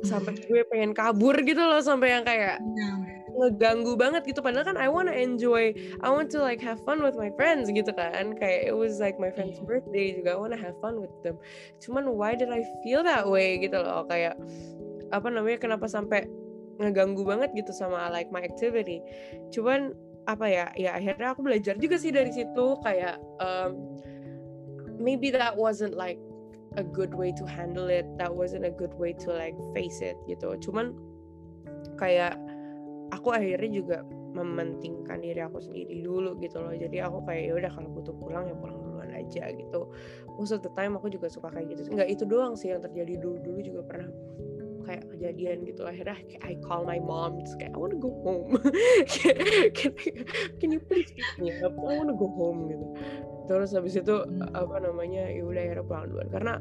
Speaker 2: sampai gue pengen kabur gitu loh sampai yang kayak iya. ngeganggu banget gitu. Padahal kan I wanna enjoy I want to like have fun with my friends gitu kan. Kayak it was like my friend's iya. birthday juga I wanna have fun with them. Cuman why did I feel that way gitu loh kayak apa namanya kenapa sampai ngeganggu banget gitu sama like my activity. Cuman apa ya ya akhirnya aku belajar juga sih dari situ kayak um, maybe that wasn't like a good way to handle it that wasn't a good way to like face it gitu. Cuman kayak aku akhirnya juga mementingkan diri aku sendiri dulu gitu loh. Jadi aku kayak ya udah kalau butuh pulang ya pulang duluan aja gitu. Most of the time aku juga suka kayak gitu. Nggak itu doang sih yang terjadi dulu dulu juga pernah kayak kejadian gitu. Akhirnya kayak I call my mom. Terus kayak I wanna go home. Can, can you please pick me up? I wanna go home gitu terus habis itu hmm. apa namanya ya udah akhirnya pulang duluan. Karena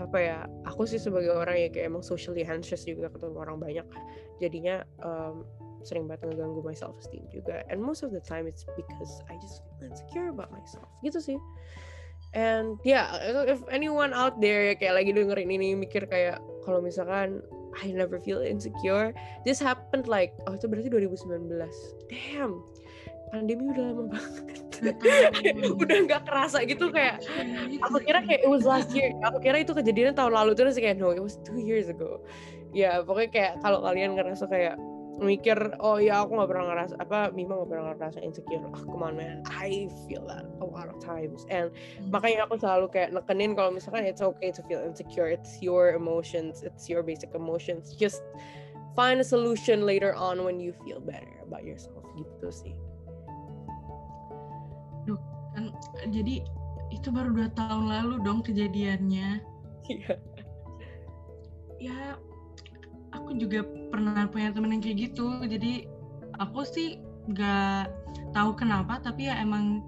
Speaker 2: apa ya aku sih sebagai orang yang kayak emang socially anxious juga ketemu orang banyak jadinya um, sering banget ngeganggu my self esteem juga. And most of the time it's because I just feel insecure about myself. Gitu sih. And yeah if anyone out there ya kayak lagi dengerin ini mikir kayak kalau misalkan I never feel insecure this happened like oh itu berarti 2019 damn pandemi udah lama banget udah nggak kerasa gitu kayak aku kira kayak it was last year. Aku kira itu kejadian tahun lalu terus kayak no it was two years ago. Ya pokoknya kayak kalau kalian ngerasa kayak mikir oh ya aku nggak pernah ngerasa apa Mima nggak pernah ngerasa insecure. Oh come on man I feel that a lot of times. And hmm. makanya aku selalu kayak nekenin kalau misalkan it's okay to feel insecure. It's your emotions it's your basic emotions. Just find a solution later on when you feel better about yourself. Gitu sih
Speaker 1: kan jadi itu baru dua tahun lalu dong kejadiannya. Iya. Ya aku juga pernah punya temen yang kayak gitu. Jadi aku sih nggak tahu kenapa tapi ya emang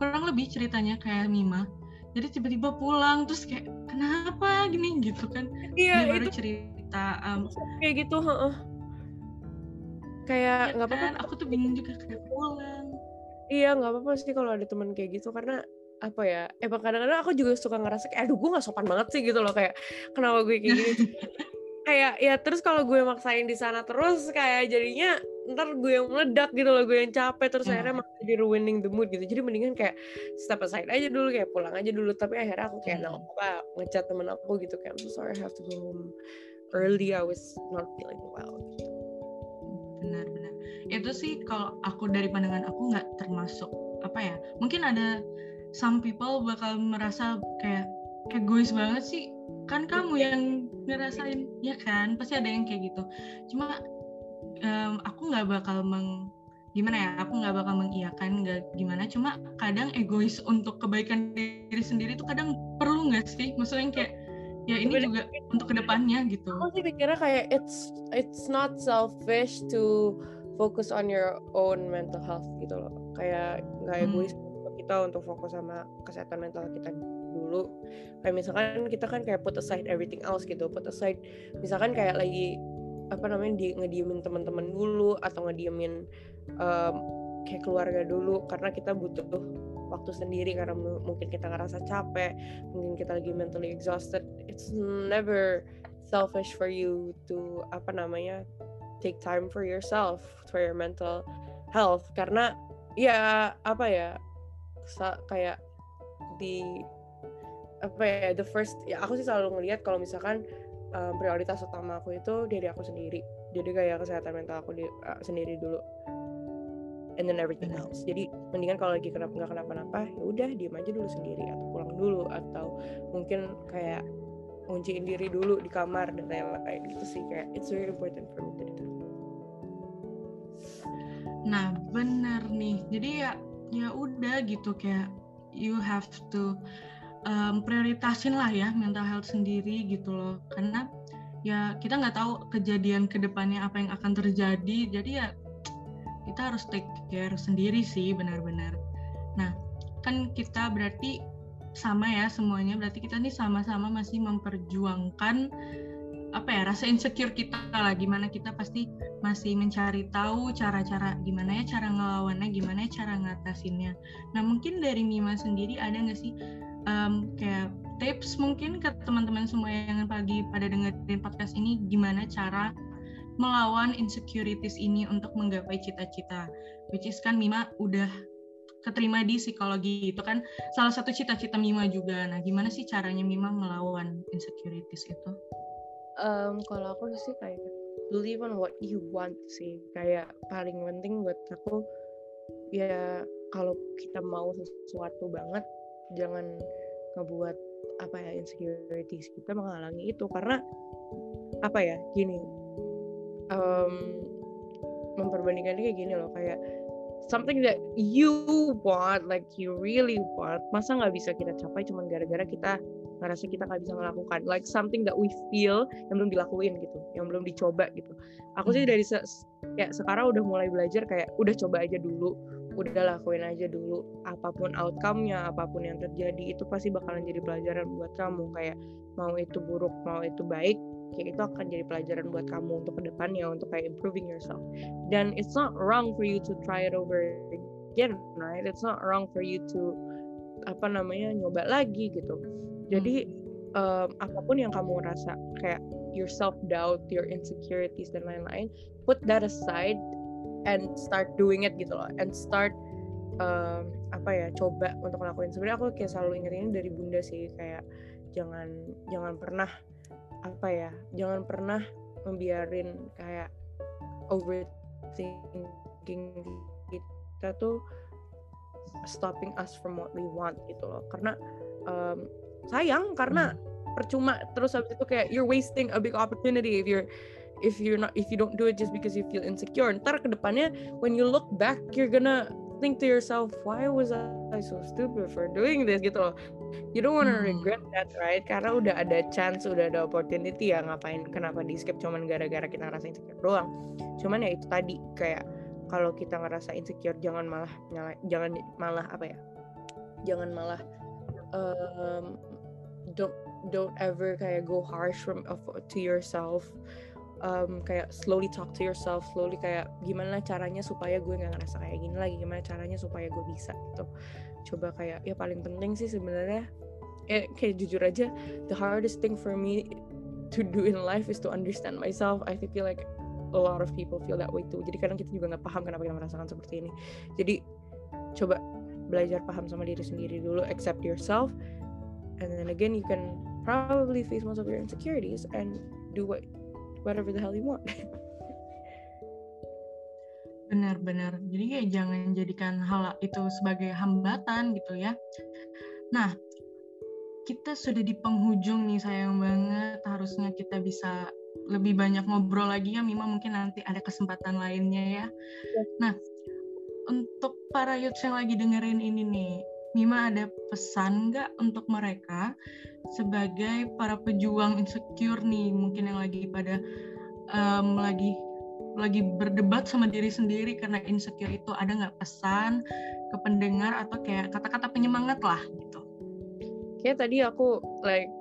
Speaker 1: kurang lebih ceritanya kayak Mima. Jadi tiba-tiba pulang terus kayak kenapa gini? Gitu kan. Iya Dia baru cerita um,
Speaker 2: kayak gitu heeh. Kayak
Speaker 1: ya nggak ya kan, apa-apa aku tuh bingung juga kayak pulang
Speaker 2: Iya nggak apa-apa sih kalau ada teman kayak gitu karena apa ya emang kadang-kadang aku juga suka ngerasa kayak aduh gue gak sopan banget sih gitu loh kayak kenapa gue kayak gini? Kayak ya terus kalau gue maksain di sana terus kayak jadinya ntar gue yang meledak gitu loh gue yang capek terus hmm. akhirnya malah jadi ruining the mood gitu. Jadi mendingan kayak step aside aja dulu kayak pulang aja dulu. Tapi akhirnya aku kayak nggak apa ngechat temen aku gitu kayak I'm so sorry I have to go home early. I was not feeling well.
Speaker 1: benar benar itu sih kalau aku dari pandangan aku nggak termasuk apa ya mungkin ada some people bakal merasa kayak egois banget sih. Kan kamu yang ngerasain ya kan? Pasti ada yang kayak gitu. Cuma um, aku nggak bakal meng gimana ya aku nggak bakal mengiyakan nggak gimana. Cuma kadang egois untuk kebaikan diri sendiri itu kadang perlu nggak sih? Maksudnya kayak ya ini juga untuk ke depannya gitu.
Speaker 2: aku sih pikirnya kayak it's it's not selfish to focus on your own mental health gitu loh. Kayak nggak hmm. egois kita untuk fokus sama kesehatan mental kita dulu. Kayak misalkan kita kan kayak put aside everything else gitu put aside misalkan kayak lagi apa namanya di ngediemin teman-teman dulu atau ngediemin um, kayak keluarga dulu karena kita butuh waktu sendiri karena mungkin kita ngerasa capek mungkin kita lagi mentally exhausted it's never selfish for you to apa namanya take time for yourself for your mental health. Karena ya apa ya kayak di apa ya the first ya aku sih selalu ngelihat kalau misalkan um, prioritas utama aku itu diri aku sendiri. Jadi kayak kesehatan mental aku di, uh, sendiri dulu and then everything else. Jadi mendingan kalau lagi kenapa nggak kenapa-napa ya udah diem aja dulu sendiri atau pulang dulu atau mungkin kayak ngunciin diri dulu di kamar dan lain-lain gitu sih. Kayak it's very important for me to do that.
Speaker 1: Nah bener nih, jadi ya ya udah gitu kayak you have to um, prioritasin lah ya mental health sendiri gitu loh, karena ya kita nggak tahu kejadian ke depannya apa yang akan terjadi, jadi ya kita harus take care sendiri sih benar-benar. Nah kan kita berarti sama ya semuanya, berarti kita nih sama-sama masih memperjuangkan apa ya rasa insecure kita lah. Gimana kita pasti masih mencari tahu cara-cara gimana ya cara ngelawannya gimana ya cara ngatasinnya. Nah mungkin dari Mima sendiri ada nggak sih um, kayak tips mungkin ke teman-teman semua yang pagi pada dengerin podcast ini? Gimana cara melawan insecurities ini untuk menggapai cita-cita which is kan Mima udah keterima di psikologi itu kan salah satu cita-cita Mima juga. Nah gimana sih caranya Mima melawan insecurities itu?
Speaker 2: Um, kalau aku sih kayak believe on what you want sih. Kayak paling penting buat aku ya kalau kita mau sesuatu banget jangan ngebuat apa ya insecurities kita menghalangi itu. Karena apa ya gini um, memperbandingkannya kayak gini loh kayak something that you want like you really want masa nggak bisa kita capai cuma gara-gara kita ngerasa kita nggak bisa melakukan like something that we feel yang belum dilakuin gitu yang belum dicoba gitu aku sih hmm. dari se ya sekarang udah mulai belajar kayak udah coba aja dulu udah lakuin aja dulu apa pun outcome-nya apa pun yang terjadi itu pasti bakalan jadi pelajaran buat kamu kayak mau itu buruk mau itu baik kayak itu akan jadi pelajaran buat kamu untuk ke depannya untuk kayak improving yourself. Dan it's not wrong for you to try it over again right? It's not wrong for you to apa namanya nyoba lagi gitu. Jadi um, apa pun yang kamu rasa kayak your self doubt, your insecurities dan lain-lain, put that aside and start doing it gitu loh, and start um, apa ya coba untuk ngelakuin. Sebenarnya aku kayak selalu inget ini dari bunda sih kayak jangan jangan pernah apa ya jangan pernah membiarin kayak overthinking kita tuh stopping us from what we want gitu loh. Karena um, sayang karena hmm. percuma terus habis itu kayak you're wasting a big opportunity if you're if you're not if you don't do it just because you feel insecure. Ntar ke depannya when you look back you're gonna think to yourself why was I so stupid for doing this? gitu loh you don't wanna hmm. regret that right? Karena udah ada chance udah ada opportunity ya ngapain kenapa di skip cuman gara-gara kita ngerasa insecure doang. Cuman ya itu tadi kayak kalau kita ngerasa insecure jangan malah jangan malah apa ya? Jangan malah um, don't don't ever kayak go harsh from to yourself. Um, kayak slowly talk to yourself slowly kayak gimana caranya supaya gue nggak ngerasa kayak gini lagi gimana caranya supaya gue bisa gitu coba kayak ya paling penting sih sebenarnya eh, kayak jujur aja the hardest thing for me to do in life is to understand myself. I feel like a lot of people feel that way too. Jadi kadang kita juga nggak paham kenapa kita merasakan seperti ini. Jadi coba belajar paham sama diri sendiri dulu accept yourself and then again you can probably face most of your insecurities and do what whatever the hell you want
Speaker 1: benar-benar jadi kayak jangan jadikan hal itu sebagai hambatan gitu ya. Nah kita sudah di penghujung nih sayang banget. Harusnya kita bisa lebih banyak ngobrol lagi ya Mima. Mungkin nanti ada kesempatan lainnya ya. ya. Nah untuk para youth yang lagi dengerin ini nih Mima ada pesan nggak untuk mereka sebagai para pejuang insecure nih? Mungkin yang lagi pada um, lagi lagi berdebat sama diri sendiri karena insecure itu ada nggak pesan ke pendengar atau kayak kata-kata penyemangat lah gitu?
Speaker 2: Kayak tadi aku like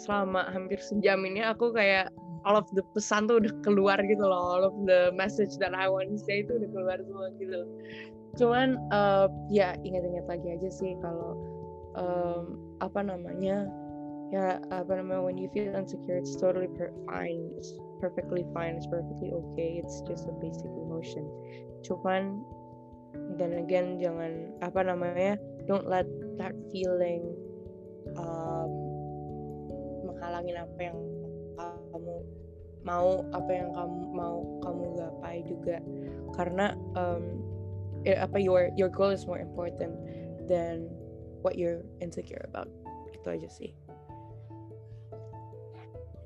Speaker 2: selama hampir sejam ini aku kayak all of the pesan tuh udah keluar gitu loh all of the message that I want to say itu udah keluar semua gitu cuman uh, ya ingat-ingat lagi aja sih kalau um, apa namanya ya apa namanya when you feel insecure it's totally per fine. It's perfectly fine. It's perfectly okay. It's just a basic emotion. Cuman dan again jangan apa namanya don't let that feeling um, menghalangin apa yang kamu mau apa yang kamu mau kamu gapai juga. Karena um, eh, apa your your goal is more important than what you're insecure about. Itu aja sih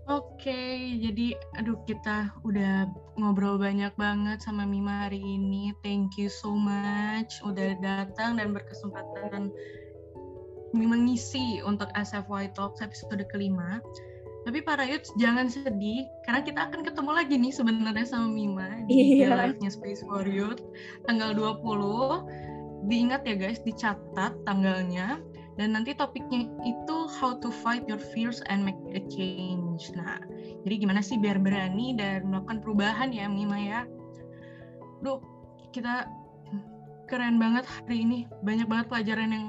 Speaker 1: Oke, okay, jadi aduh kita udah ngobrol banyak banget sama Mima hari ini. Thank you so much udah datang dan berkesempatan mengisi untuk SFY Talks episode kelima. Tapi para youth jangan sedih karena kita akan ketemu lagi nih sebenarnya sama Mima di
Speaker 2: Iya.
Speaker 1: live-nya Space for Youth tanggal 20. Diingat ya guys, dicatat tanggalnya dan nanti topiknya itu how to fight your fears and make a change. Nah, jadi gimana sih biar berani dan melakukan perubahan ya Mima ya. Duh, kita keren banget hari ini. Banyak banget pelajaran yang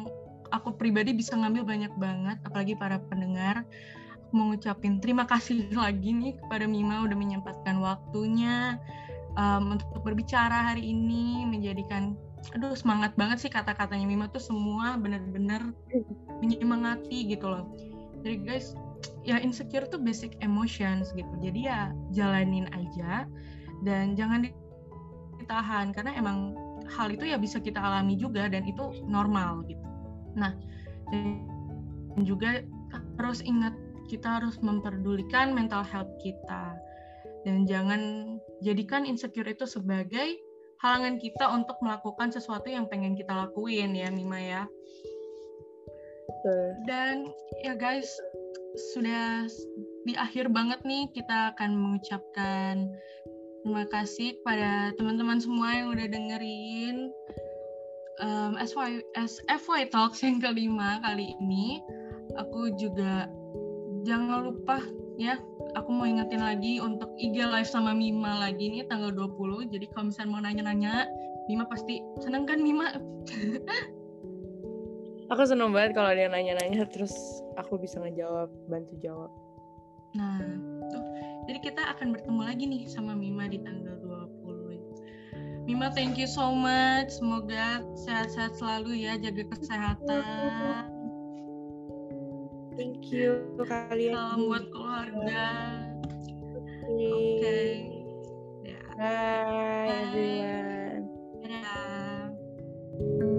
Speaker 1: aku pribadi bisa ngambil banyak banget, apalagi para pendengar. Aku mau terima kasih lagi nih kepada Mima udah menyempatkan waktunya um, untuk berbicara hari ini, menjadikan aduh semangat banget sih kata-katanya Mima tuh semua bener-bener menyemangati gitu loh. Jadi guys, ya insecure tuh basic emotions gitu. Jadi ya jalanin aja dan jangan ditahan karena emang hal itu ya bisa kita alami juga dan itu normal gitu. Nah, dan juga harus ingat kita harus memperdulikan mental health kita dan jangan jadikan insecure itu sebagai halangan kita untuk melakukan sesuatu yang pengen kita lakuin ya Mima ya. Dan ya guys, sudah di akhir banget nih kita akan mengucapkan terima kasih kepada teman-teman semua yang udah dengerin um, SY, SFY Talks yang kelima kali ini. Aku juga jangan lupa ya aku mau ingetin lagi untuk IG live sama Mima lagi nih tanggal 20. Jadi kalau misalnya mau nanya-nanya, Mima pasti seneng kan Mima?
Speaker 2: aku seneng banget kalau ada yang nanya-nanya terus aku bisa ngejawab, bantu jawab.
Speaker 1: Nah, tuh. Jadi kita akan bertemu lagi nih sama Mima di tanggal 20. Mima, thank you so much. Semoga sehat-sehat selalu ya, jaga kesehatan.
Speaker 2: Thank you kalian.
Speaker 1: Salam buat keluarga.
Speaker 2: Oke.
Speaker 1: Okay. Ya. Okay.
Speaker 2: Bye, Bye